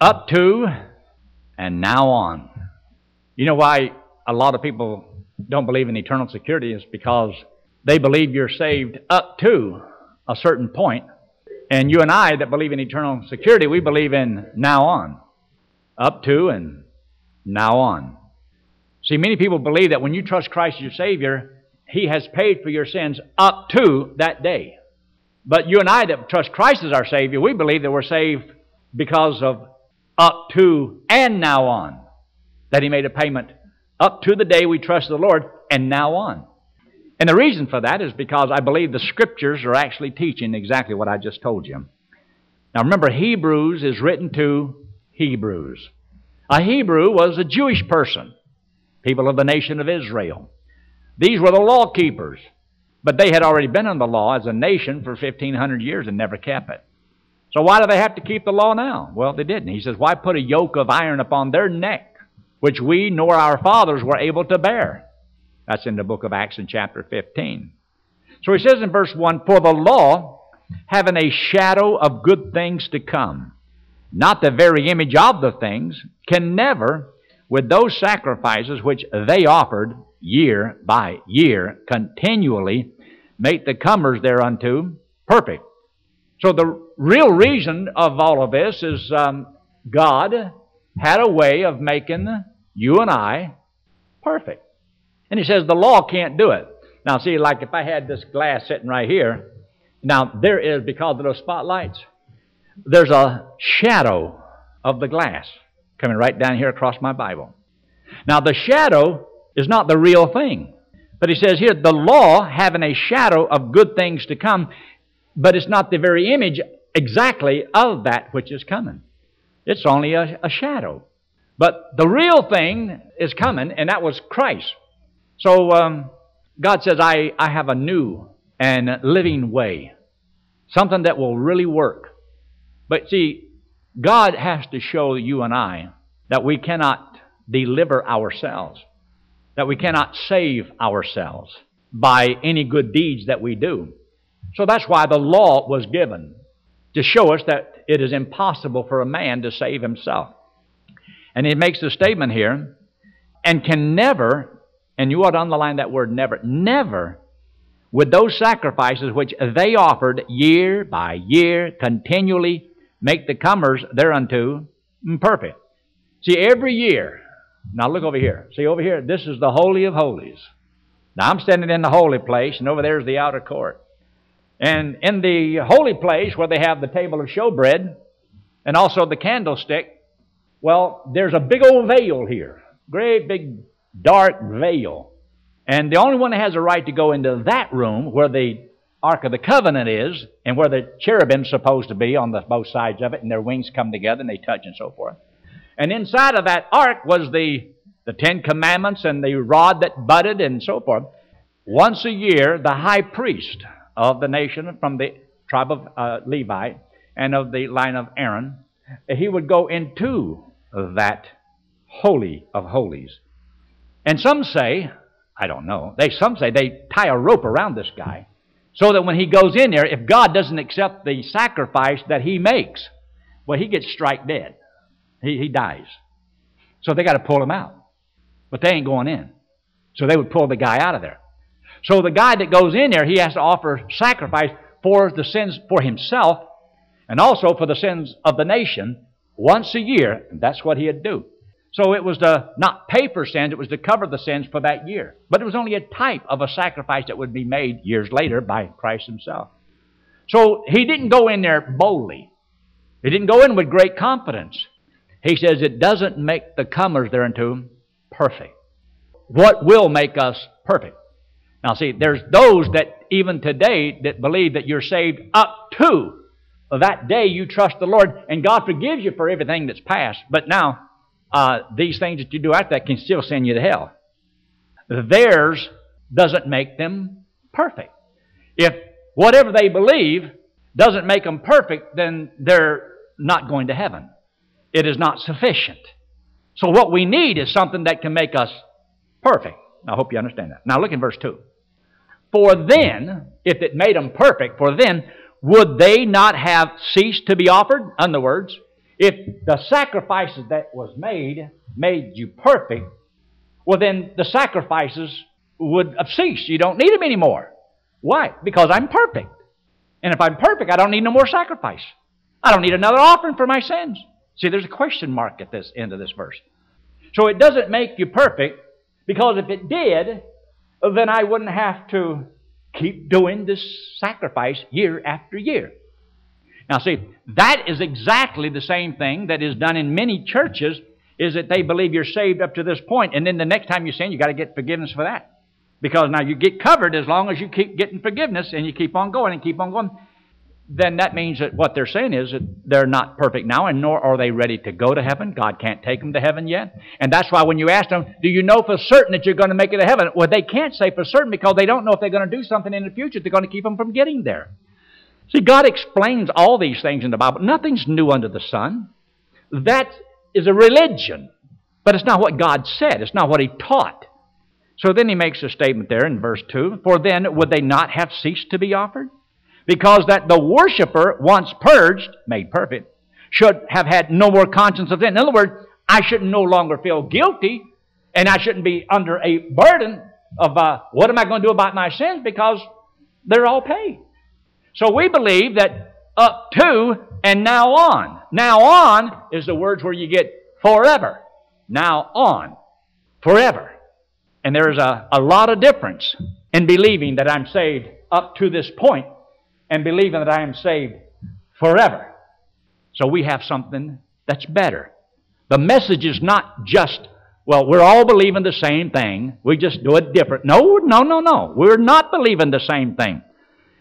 up to and now on. You know why a lot of people don't believe in eternal security is because they believe you're saved up to a certain point. And you and I that believe in eternal security, we believe in now on. Up to and now on. See, many people believe that when you trust Christ as your Savior, He has paid for your sins up to that day. But you and I that trust Christ as our Savior, we believe that we're saved because of up to and now on. That He made a payment up to the day we trust the Lord and now on. And the reason for that is because I believe the Scriptures are actually teaching exactly what I just told you. Now remember, Hebrews is written to Hebrews. A Hebrew was a Jewish person, people of the nation of Israel. These were the law keepers, but they had already been in the law as a nation for 1,500 years and never kept it. So why do they have to keep the law now? Well, they didn't. He says, Why put a yoke of iron upon their neck, which we nor our fathers were able to bear? That's in the book of Acts in chapter 15. So he says in verse 1 For the law, having a shadow of good things to come, not the very image of the things, can never, with those sacrifices which they offered year by year, continually, make the comers thereunto perfect. So the real reason of all of this is um, God had a way of making you and I perfect. And he says the law can't do it. Now, see, like if I had this glass sitting right here, now there is, because of those spotlights, there's a shadow of the glass coming right down here across my Bible. Now, the shadow is not the real thing. But he says here, the law having a shadow of good things to come, but it's not the very image exactly of that which is coming. It's only a, a shadow. But the real thing is coming, and that was Christ. So um, God says, I, I have a new and living way, something that will really work. But see, God has to show you and I that we cannot deliver ourselves, that we cannot save ourselves by any good deeds that we do. So that's why the law was given, to show us that it is impossible for a man to save himself. And he makes the statement here, and can never and you ought to underline that word never. Never would those sacrifices which they offered year by year continually make the comers thereunto perfect. See, every year, now look over here. See over here, this is the Holy of Holies. Now I'm standing in the holy place, and over there is the outer court. And in the holy place where they have the table of showbread and also the candlestick, well, there's a big old veil here. Great big dark veil. And the only one that has a right to go into that room where the Ark of the Covenant is and where the cherubim's supposed to be on the both sides of it and their wings come together and they touch and so forth. And inside of that ark was the, the Ten Commandments and the rod that budded and so forth. Once a year, the high priest of the nation from the tribe of uh, Levi and of the line of Aaron, he would go into that holy of holies. And some say, I don't know, they some say they tie a rope around this guy so that when he goes in there, if God doesn't accept the sacrifice that he makes, well, he gets strike dead. He, he dies. So they got to pull him out. But they ain't going in. So they would pull the guy out of there. So the guy that goes in there, he has to offer sacrifice for the sins for himself and also for the sins of the nation once a year. And that's what he'd do. So it was to not pay for sins, it was to cover the sins for that year. But it was only a type of a sacrifice that would be made years later by Christ himself. So he didn't go in there boldly. He didn't go in with great confidence. He says it doesn't make the comers thereunto perfect. What will make us perfect? Now see, there's those that even today that believe that you're saved up to that day you trust the Lord and God forgives you for everything that's past. But now uh, these things that you do after that can still send you to hell. Theirs doesn't make them perfect. If whatever they believe doesn't make them perfect, then they're not going to heaven. It is not sufficient. So what we need is something that can make us perfect. I hope you understand that. Now look in verse 2. For then, if it made them perfect, for then would they not have ceased to be offered? In other words, If the sacrifices that was made made you perfect, well then the sacrifices would have ceased. You don't need them anymore. Why? Because I'm perfect. And if I'm perfect, I don't need no more sacrifice. I don't need another offering for my sins. See, there's a question mark at this end of this verse. So it doesn't make you perfect, because if it did, then I wouldn't have to keep doing this sacrifice year after year. Now, see, that is exactly the same thing that is done in many churches, is that they believe you're saved up to this point, and then the next time you sin, you got to get forgiveness for that. Because now you get covered as long as you keep getting forgiveness and you keep on going and keep on going. Then that means that what they're saying is that they're not perfect now, and nor are they ready to go to heaven. God can't take them to heaven yet. And that's why when you ask them, Do you know for certain that you're going to make it to heaven? Well, they can't say for certain because they don't know if they're going to do something in the future that's going to keep them from getting there. See, God explains all these things in the Bible. Nothing's new under the sun. That is a religion, but it's not what God said, it's not what He taught. So then he makes a statement there in verse 2 For then would they not have ceased to be offered? Because that the worshiper, once purged, made perfect, should have had no more conscience of sin. In other words, I should no longer feel guilty, and I shouldn't be under a burden of uh, what am I going to do about my sins because they're all paid. So we believe that up to and now on. Now on is the words where you get forever. Now on. Forever. And there's a, a lot of difference in believing that I'm saved up to this point and believing that I am saved forever. So we have something that's better. The message is not just, well, we're all believing the same thing. We just do it different. No, no, no, no. We're not believing the same thing.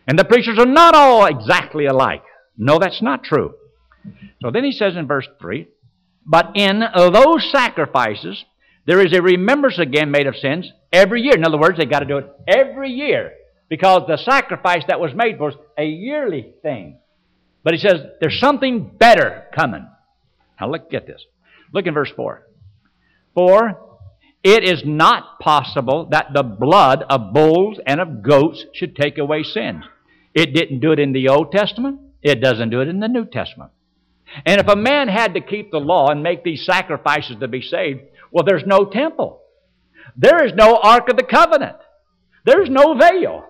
And the preachers are not all exactly alike. No, that's not true. So then he says in verse 3 But in those sacrifices, there is a remembrance again made of sins every year. In other words, they've got to do it every year because the sacrifice that was made was a yearly thing. But he says there's something better coming. Now look, get this. Look in verse 4. For it is not possible that the blood of bulls and of goats should take away sins. It didn't do it in the Old Testament. It doesn't do it in the New Testament. And if a man had to keep the law and make these sacrifices to be saved, well, there's no temple. There is no Ark of the Covenant. There's no veil.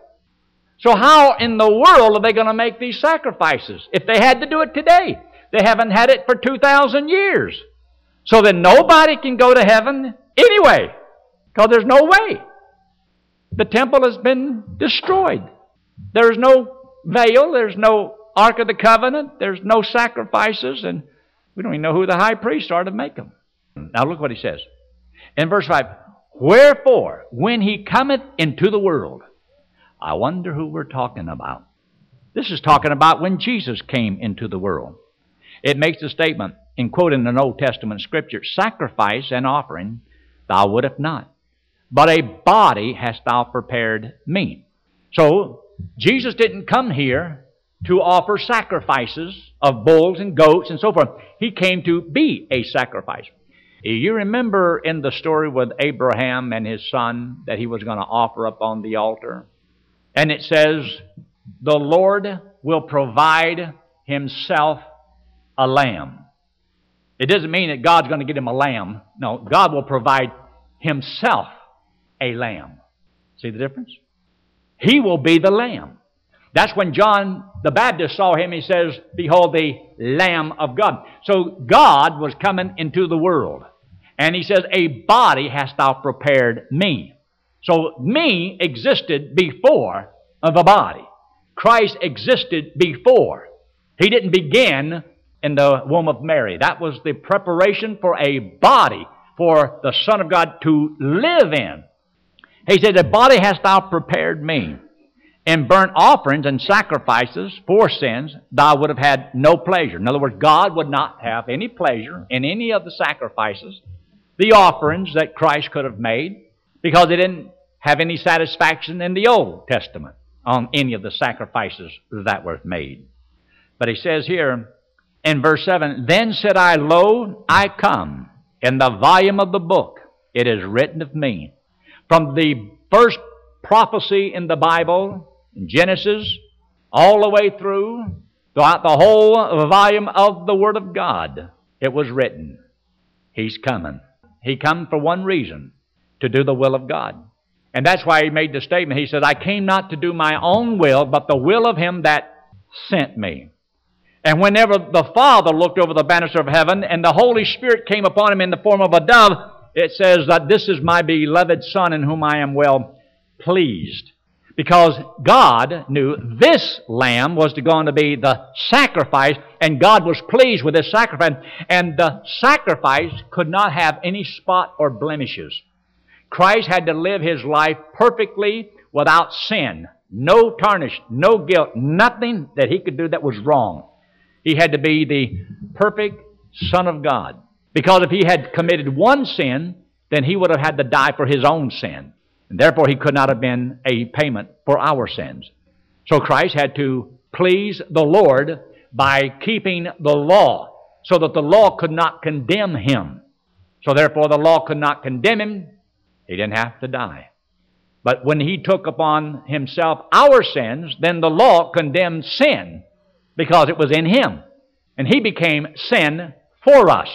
So, how in the world are they going to make these sacrifices if they had to do it today? They haven't had it for 2,000 years. So then nobody can go to heaven anyway, because there's no way. The temple has been destroyed. There's no veil, there's no Ark of the Covenant, there's no sacrifices, and we don't even know who the high priests are to make them. Now look what he says. In verse 5, Wherefore, when he cometh into the world, I wonder who we're talking about. This is talking about when Jesus came into the world. It makes a statement in quoting an Old Testament scripture Sacrifice and offering thou wouldst not, but a body hast thou prepared me. So, Jesus didn't come here to offer sacrifices of bulls and goats and so forth. He came to be a sacrifice. You remember in the story with Abraham and his son that he was going to offer up on the altar? And it says, The Lord will provide himself a lamb. It doesn't mean that God's going to get him a lamb. No, God will provide himself a lamb. See the difference? He will be the lamb. That's when John the Baptist saw him, he says, Behold, the Lamb of God. So God was coming into the world. And he says, A body hast thou prepared me. So me existed before a body. Christ existed before. He didn't begin in the womb of Mary. That was the preparation for a body for the Son of God to live in. He said, A body hast thou prepared me. In burnt offerings and sacrifices for sins, thou would have had no pleasure. In other words, God would not have any pleasure in any of the sacrifices the offerings that Christ could have made because he didn't have any satisfaction in the Old Testament on any of the sacrifices that were made. But he says here in verse 7 Then said I, Lo, I come. In the volume of the book it is written of me. From the first prophecy in the Bible, Genesis, all the way through, throughout the whole volume of the Word of God, it was written, He's coming. He come for one reason, to do the will of God. And that's why he made the statement. He said, I came not to do my own will, but the will of him that sent me. And whenever the Father looked over the banister of heaven and the Holy Spirit came upon him in the form of a dove, it says that this is my beloved Son in whom I am well pleased. Because God knew this lamb was going to be the sacrifice, and God was pleased with this sacrifice, and the sacrifice could not have any spot or blemishes. Christ had to live his life perfectly without sin. No tarnish, no guilt, nothing that he could do that was wrong. He had to be the perfect Son of God. Because if he had committed one sin, then he would have had to die for his own sin. And therefore, he could not have been a payment for our sins. So Christ had to please the Lord by keeping the law, so that the law could not condemn him. So therefore, the law could not condemn him. He didn't have to die. But when he took upon himself our sins, then the law condemned sin because it was in him. And he became sin for us.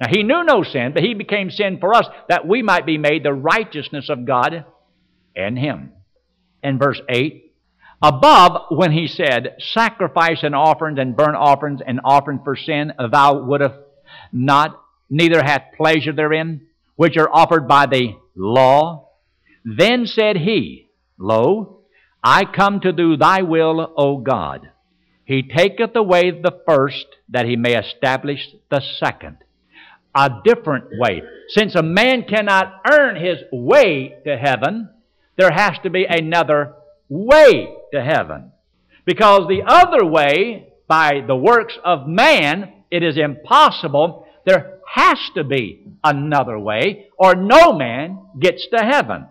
Now, he knew no sin, but he became sin for us that we might be made the righteousness of God in him. In verse 8, above when he said, Sacrifice and offerings and burnt offerings and offering for sin, thou wouldst not, neither hath pleasure therein, which are offered by the law. Then said he, Lo, I come to do thy will, O God. He taketh away the first, that he may establish the second a different way. Since a man cannot earn his way to heaven, there has to be another way to heaven. Because the other way, by the works of man, it is impossible. There has to be another way, or no man gets to heaven.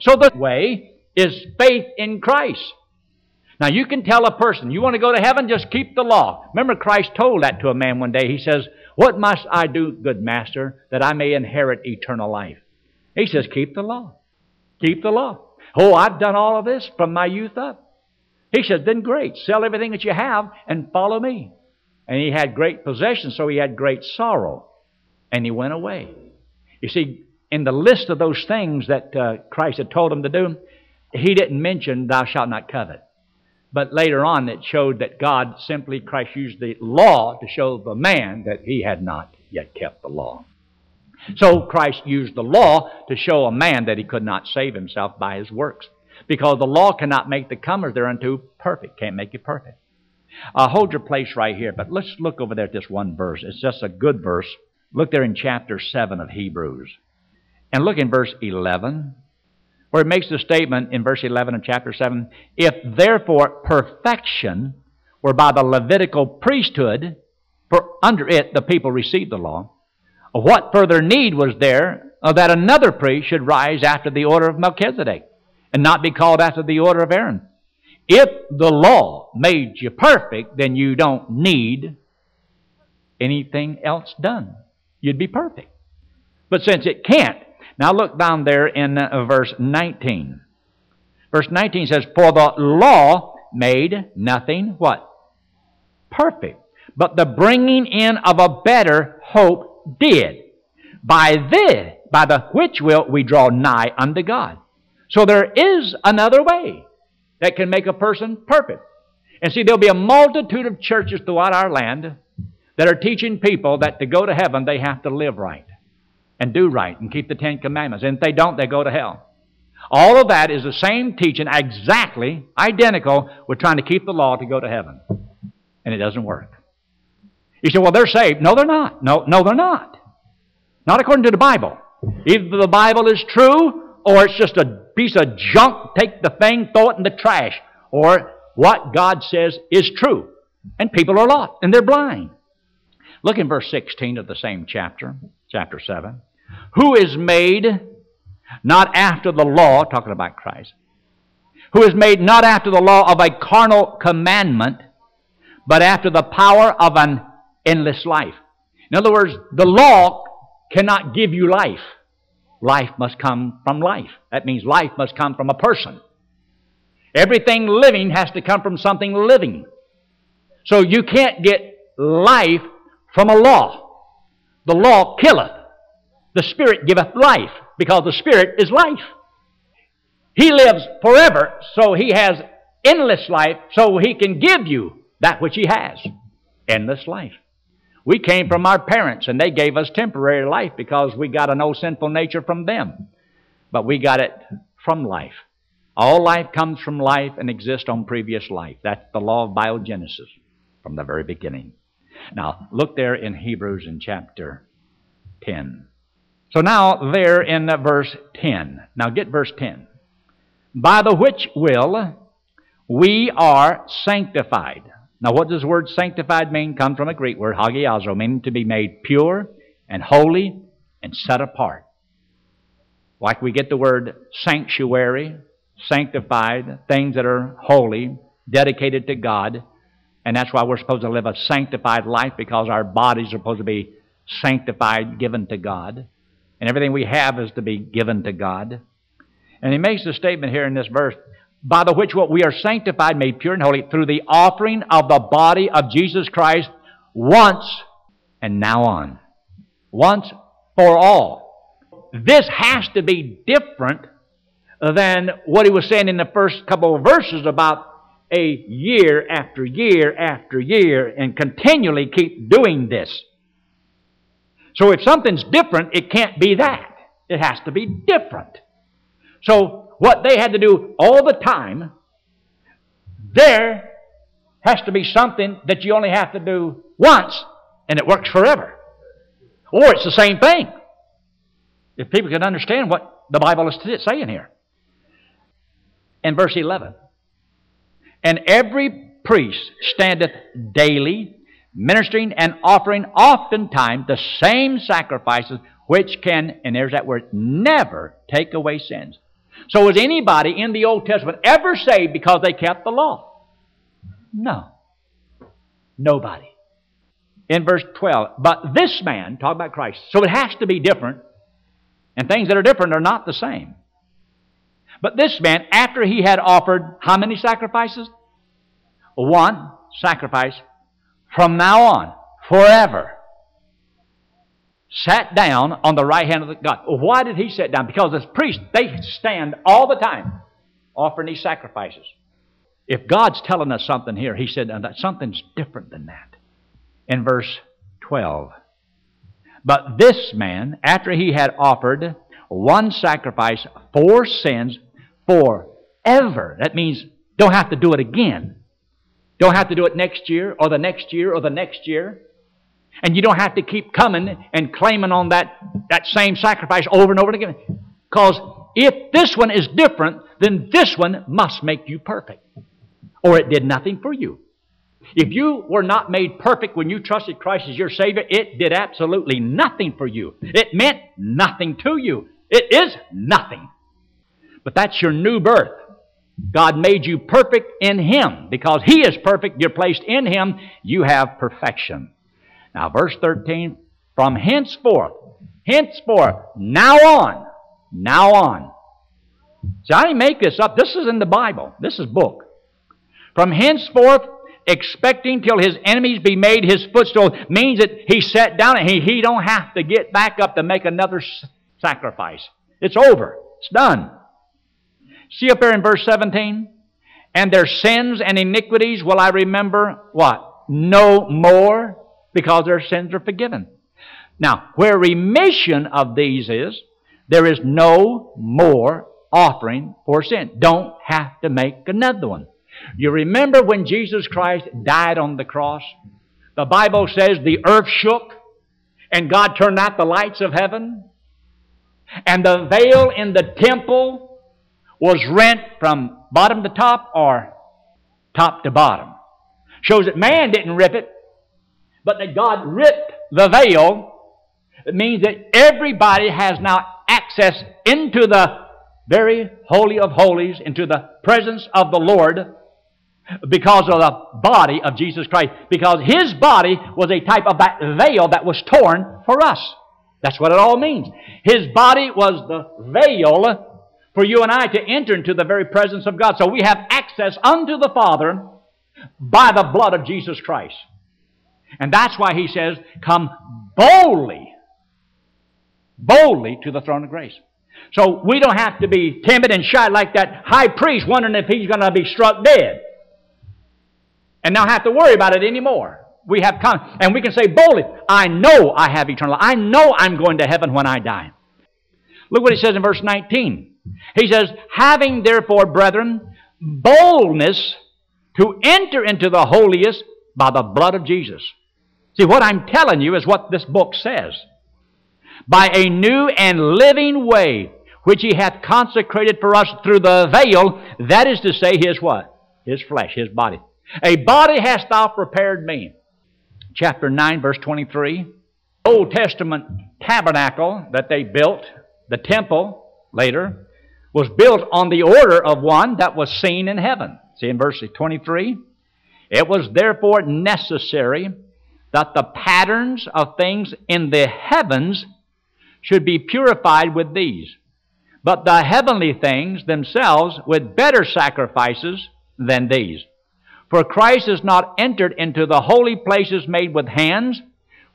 So the way is faith in Christ. Now you can tell a person, you want to go to heaven, just keep the law. Remember Christ told that to a man one day. He says, what must I do, good master, that I may inherit eternal life? He says, Keep the law. Keep the law. Oh, I've done all of this from my youth up. He says, Then great. Sell everything that you have and follow me. And he had great possessions, so he had great sorrow. And he went away. You see, in the list of those things that uh, Christ had told him to do, he didn't mention, Thou shalt not covet. But later on, it showed that God simply, Christ used the law to show the man that he had not yet kept the law. So Christ used the law to show a man that he could not save himself by his works. Because the law cannot make the comers thereunto perfect, can't make you perfect. Uh, hold your place right here, but let's look over there at this one verse. It's just a good verse. Look there in chapter 7 of Hebrews. And look in verse 11 where it makes the statement in verse 11 of chapter 7 If therefore perfection were by the Levitical priesthood, for under it the people received the law, what further need was there that another priest should rise after the order of Melchizedek and not be called after the order of Aaron? If the law made you perfect, then you don't need anything else done. You'd be perfect. But since it can't, now look down there in uh, verse 19. Verse 19 says, For the law made nothing what? Perfect. But the bringing in of a better hope did. By this, by the which will we draw nigh unto God. So there is another way that can make a person perfect. And see, there'll be a multitude of churches throughout our land that are teaching people that to go to heaven they have to live right and do right and keep the Ten Commandments. And if they don't, they go to hell. All of that is the same teaching, exactly identical with trying to keep the law to go to heaven. And it doesn't work. You say, well, they're saved. No, they're not. No, no, they're not. Not according to the Bible. Either the Bible is true or it's just a piece of junk. Take the thing, throw it in the trash. Or what God says is true. And people are lost and they're blind. Look in verse 16 of the same chapter, chapter 7 who is made not after the law, talking about Christ, who is made not after the law of a carnal commandment, but after the power of an endless life. In other words, the law cannot give you life. Life must come from life. That means life must come from a person. Everything living has to come from something living. So you can't get life from a law. The law killeth. The Spirit giveth life, because the Spirit is life. He lives forever, so He has endless life, so He can give you that which He has endless life. We came from our parents, and they gave us temporary life because we got an old sinful nature from them. But we got it from life. All life comes from life and exists on previous life. That's the law of biogenesis from the very beginning. Now, look there in Hebrews in chapter 10. So now, there in verse 10. Now, get verse 10. By the which will we are sanctified. Now, what does the word sanctified mean? Come from a Greek word, hagiazo, meaning to be made pure and holy and set apart. Like we get the word sanctuary, sanctified, things that are holy, dedicated to God. And that's why we're supposed to live a sanctified life because our bodies are supposed to be sanctified, given to God. And everything we have is to be given to God. And he makes the statement here in this verse by the which what we are sanctified, made pure and holy, through the offering of the body of Jesus Christ once and now on. Once for all. This has to be different than what he was saying in the first couple of verses about a year after year after year and continually keep doing this. So if something's different, it can't be that. It has to be different. So what they had to do all the time, there has to be something that you only have to do once and it works forever. Or it's the same thing. If people can understand what the Bible is saying here. In verse 11, and every priest standeth daily, ministering and offering oftentimes the same sacrifices which can, and there's that word, never take away sins. So was anybody in the Old Testament ever saved because they kept the law? No. Nobody. In verse 12, but this man, talk about Christ, so it has to be different, and things that are different are not the same. But this man, after he had offered how many sacrifices? One sacrifice from now on, forever sat down on the right hand of God. Why did he sit down? Because as priests, they stand all the time offering these sacrifices. If God's telling us something here, he said something's different than that. In verse 12. But this man, after he had offered one sacrifice for sins forever, that means don't have to do it again. Don't have to do it next year or the next year or the next year. And you don't have to keep coming and claiming on that, that same sacrifice over and over again. Because if this one is different, then this one must make you perfect. Or it did nothing for you. If you were not made perfect when you trusted Christ as your Savior, it did absolutely nothing for you. It meant nothing to you. It is nothing. But that's your new birth. God made you perfect in Him. Because He is perfect, you're placed in Him, you have perfection. Now, verse 13, from henceforth, henceforth, now on, now on. See, I didn't make this up. This is in the Bible. This is book. From henceforth, expecting till his enemies be made his footstool means that he sat down and he, he don't have to get back up to make another sacrifice. It's over. It's done. See up there in verse 17? And their sins and iniquities will I remember what? No more because their sins are forgiven. Now, where remission of these is, there is no more offering for sin. Don't have to make another one. You remember when Jesus Christ died on the cross? The Bible says the earth shook and God turned out the lights of heaven. And the veil in the temple was rent from bottom to top or top to bottom. Shows that man didn't rip it, but that God ripped the veil, it means that everybody has now access into the very holy of holies, into the presence of the Lord, because of the body of Jesus Christ. Because His body was a type of that veil that was torn for us. That's what it all means. His body was the veil for you and I to enter into the very presence of God. So we have access unto the Father by the blood of Jesus Christ. And that's why he says, Come boldly boldly to the throne of grace. So we don't have to be timid and shy like that high priest wondering if he's going to be struck dead and not have to worry about it anymore. We have come, and we can say boldly, I know I have eternal life. I know I'm going to heaven when I die. Look what he says in verse 19. He says, having therefore, brethren, boldness to enter into the holiest by the blood of Jesus. See, what I'm telling you is what this book says. By a new and living way, which he hath consecrated for us through the veil, that is to say, his what? His flesh, his body. A body hast thou prepared me. Chapter 9, verse 23. Old Testament tabernacle that they built, the temple later, was built on the order of one that was seen in heaven. See in verse 23? It was therefore necessary that the patterns of things in the heavens should be purified with these, but the heavenly things themselves with better sacrifices than these. For Christ is not entered into the holy places made with hands,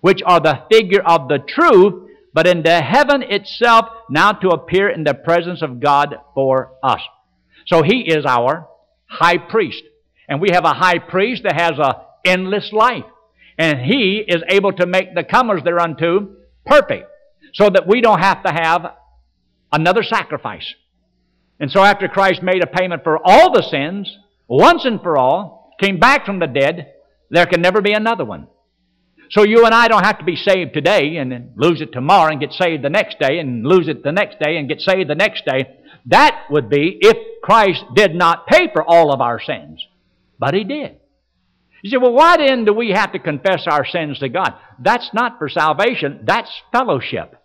which are the figure of the truth, but into heaven itself, now to appear in the presence of God for us. So he is our high priest. And we have a high priest that has a endless life. And he is able to make the comers thereunto perfect, so that we don't have to have another sacrifice. And so after Christ made a payment for all the sins, once and for all, came back from the dead, there can never be another one. So you and I don't have to be saved today and lose it tomorrow and get saved the next day and lose it the next day and get saved the next day. That would be if Christ did not pay for all of our sins. But He did. You say, well, why then do we have to confess our sins to God? That's not for salvation, that's fellowship.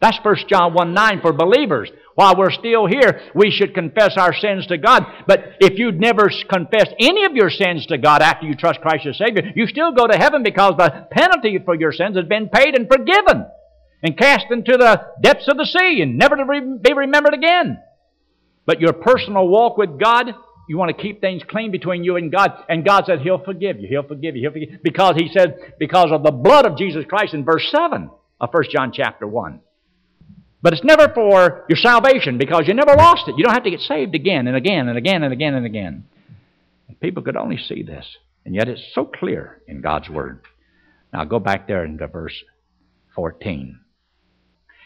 That's 1 John 1 9 for believers. While we're still here, we should confess our sins to God. But if you'd never confessed any of your sins to God after you trust Christ as Savior, you still go to heaven because the penalty for your sins has been paid and forgiven and cast into the depths of the sea and never to be remembered again. But your personal walk with God, you want to keep things clean between you and God. And God said He'll forgive you. He'll forgive you. He'll forgive you. Because He said, because of the blood of Jesus Christ in verse 7 of 1 John chapter 1. But it's never for your salvation because you never lost it. You don't have to get saved again and again and again and again and again. And people could only see this. And yet it's so clear in God's Word. Now go back there into verse 14.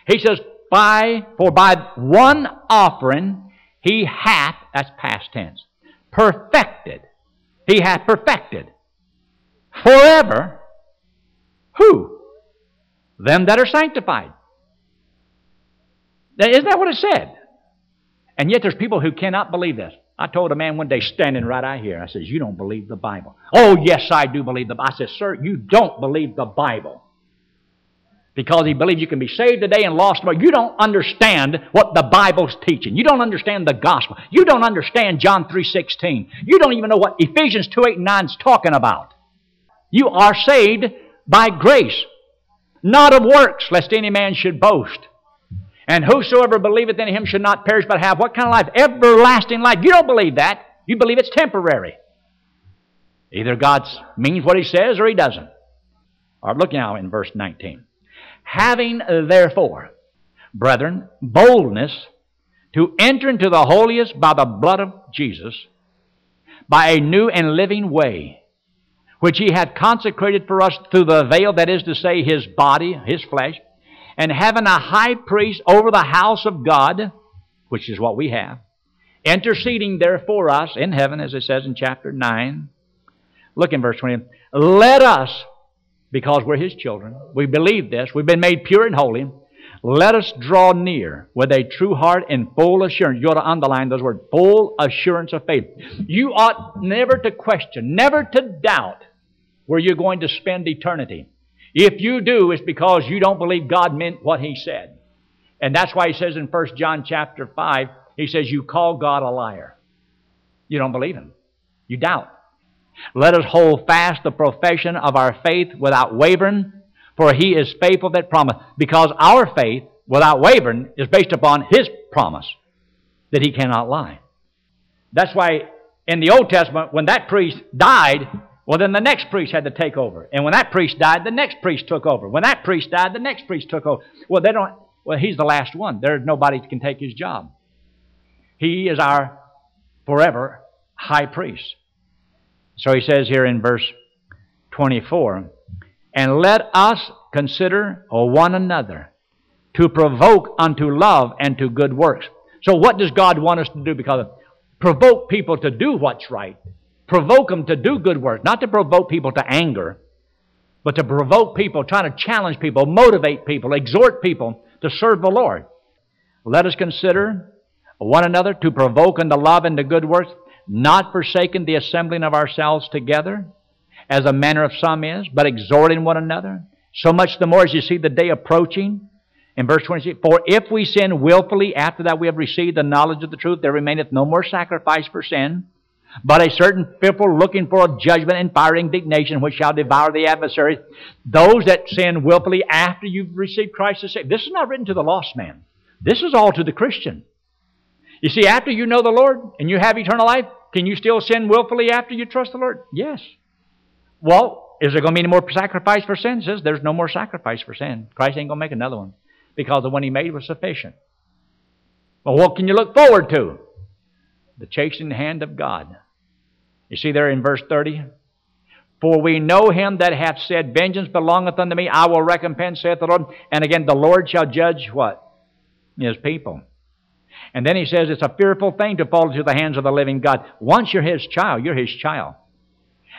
He says, by, For by one offering he hath, that's past tense, perfected. He hath perfected forever who? Them that are sanctified. Isn't that what it said? And yet there's people who cannot believe this. I told a man one day standing right out here, I says, You don't believe the Bible. Oh, yes, I do believe the Bible. I said, Sir, you don't believe the Bible. Because he believes you can be saved today and lost tomorrow. You don't understand what the Bible's teaching. You don't understand the gospel. You don't understand John 3.16. You don't even know what Ephesians 2, 8, and 9 is talking about. You are saved by grace, not of works, lest any man should boast. And whosoever believeth in him should not perish but have what kind of life? Everlasting life. You don't believe that. You believe it's temporary. Either God means what he says or he doesn't. All right, look now in verse 19. Having uh, therefore, brethren, boldness to enter into the holiest by the blood of Jesus, by a new and living way, which he hath consecrated for us through the veil, that is to say, his body, his flesh, and having a high priest over the house of God, which is what we have, interceding there for us in heaven, as it says in chapter 9. Look in verse 20. Let us, because we're his children, we believe this, we've been made pure and holy, let us draw near with a true heart and full assurance. You ought to underline those words full assurance of faith. You ought never to question, never to doubt where you're going to spend eternity. If you do, it's because you don't believe God meant what He said. And that's why He says in 1 John chapter 5, He says, You call God a liar. You don't believe Him. You doubt. Let us hold fast the profession of our faith without wavering, for He is faithful that promise. Because our faith, without wavering, is based upon His promise that He cannot lie. That's why in the Old Testament, when that priest died, well, then the next priest had to take over. And when that priest died, the next priest took over. When that priest died, the next priest took over. Well, they don't, Well, he's the last one. There's nobody can take his job. He is our forever high priest. So he says here in verse 24, And let us consider one another to provoke unto love and to good works. So what does God want us to do? Because provoke people to do what's right. Provoke them to do good work. Not to provoke people to anger, but to provoke people, trying to challenge people, motivate people, exhort people to serve the Lord. Let us consider one another to provoke unto love and to good works, not forsaking the assembling of ourselves together, as a manner of some is, but exhorting one another. So much the more as you see the day approaching. In verse 26, For if we sin willfully after that we have received the knowledge of the truth, there remaineth no more sacrifice for sin, but a certain fearful looking for a judgment and fire indignation which shall devour the adversaries. Those that sin willfully after you've received Christ as Savior. This is not written to the lost man. This is all to the Christian. You see, after you know the Lord and you have eternal life, can you still sin willfully after you trust the Lord? Yes. Well, is there going to be any more sacrifice for sin? Says there's no more sacrifice for sin. Christ ain't going to make another one because the one he made was sufficient. Well, what can you look forward to? The chastening hand of God. You see there in verse 30? For we know him that hath said, Vengeance belongeth unto me, I will recompense, saith the Lord. And again, the Lord shall judge what? His people. And then he says it's a fearful thing to fall into the hands of the living God. Once you're his child, you're his child.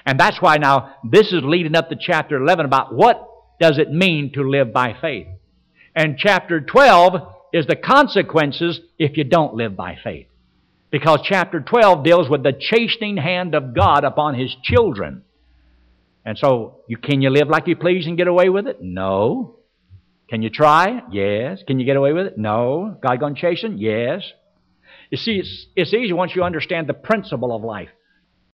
And that's why now this is leading up to chapter 11 about what does it mean to live by faith. And chapter 12 is the consequences if you don't live by faith. Because chapter 12 deals with the chastening hand of God upon his children. And so, you, can you live like you please and get away with it? No. Can you try? Yes. Can you get away with it? No. God going chasten? Yes. You see, it's, it's easy once you understand the principle of life.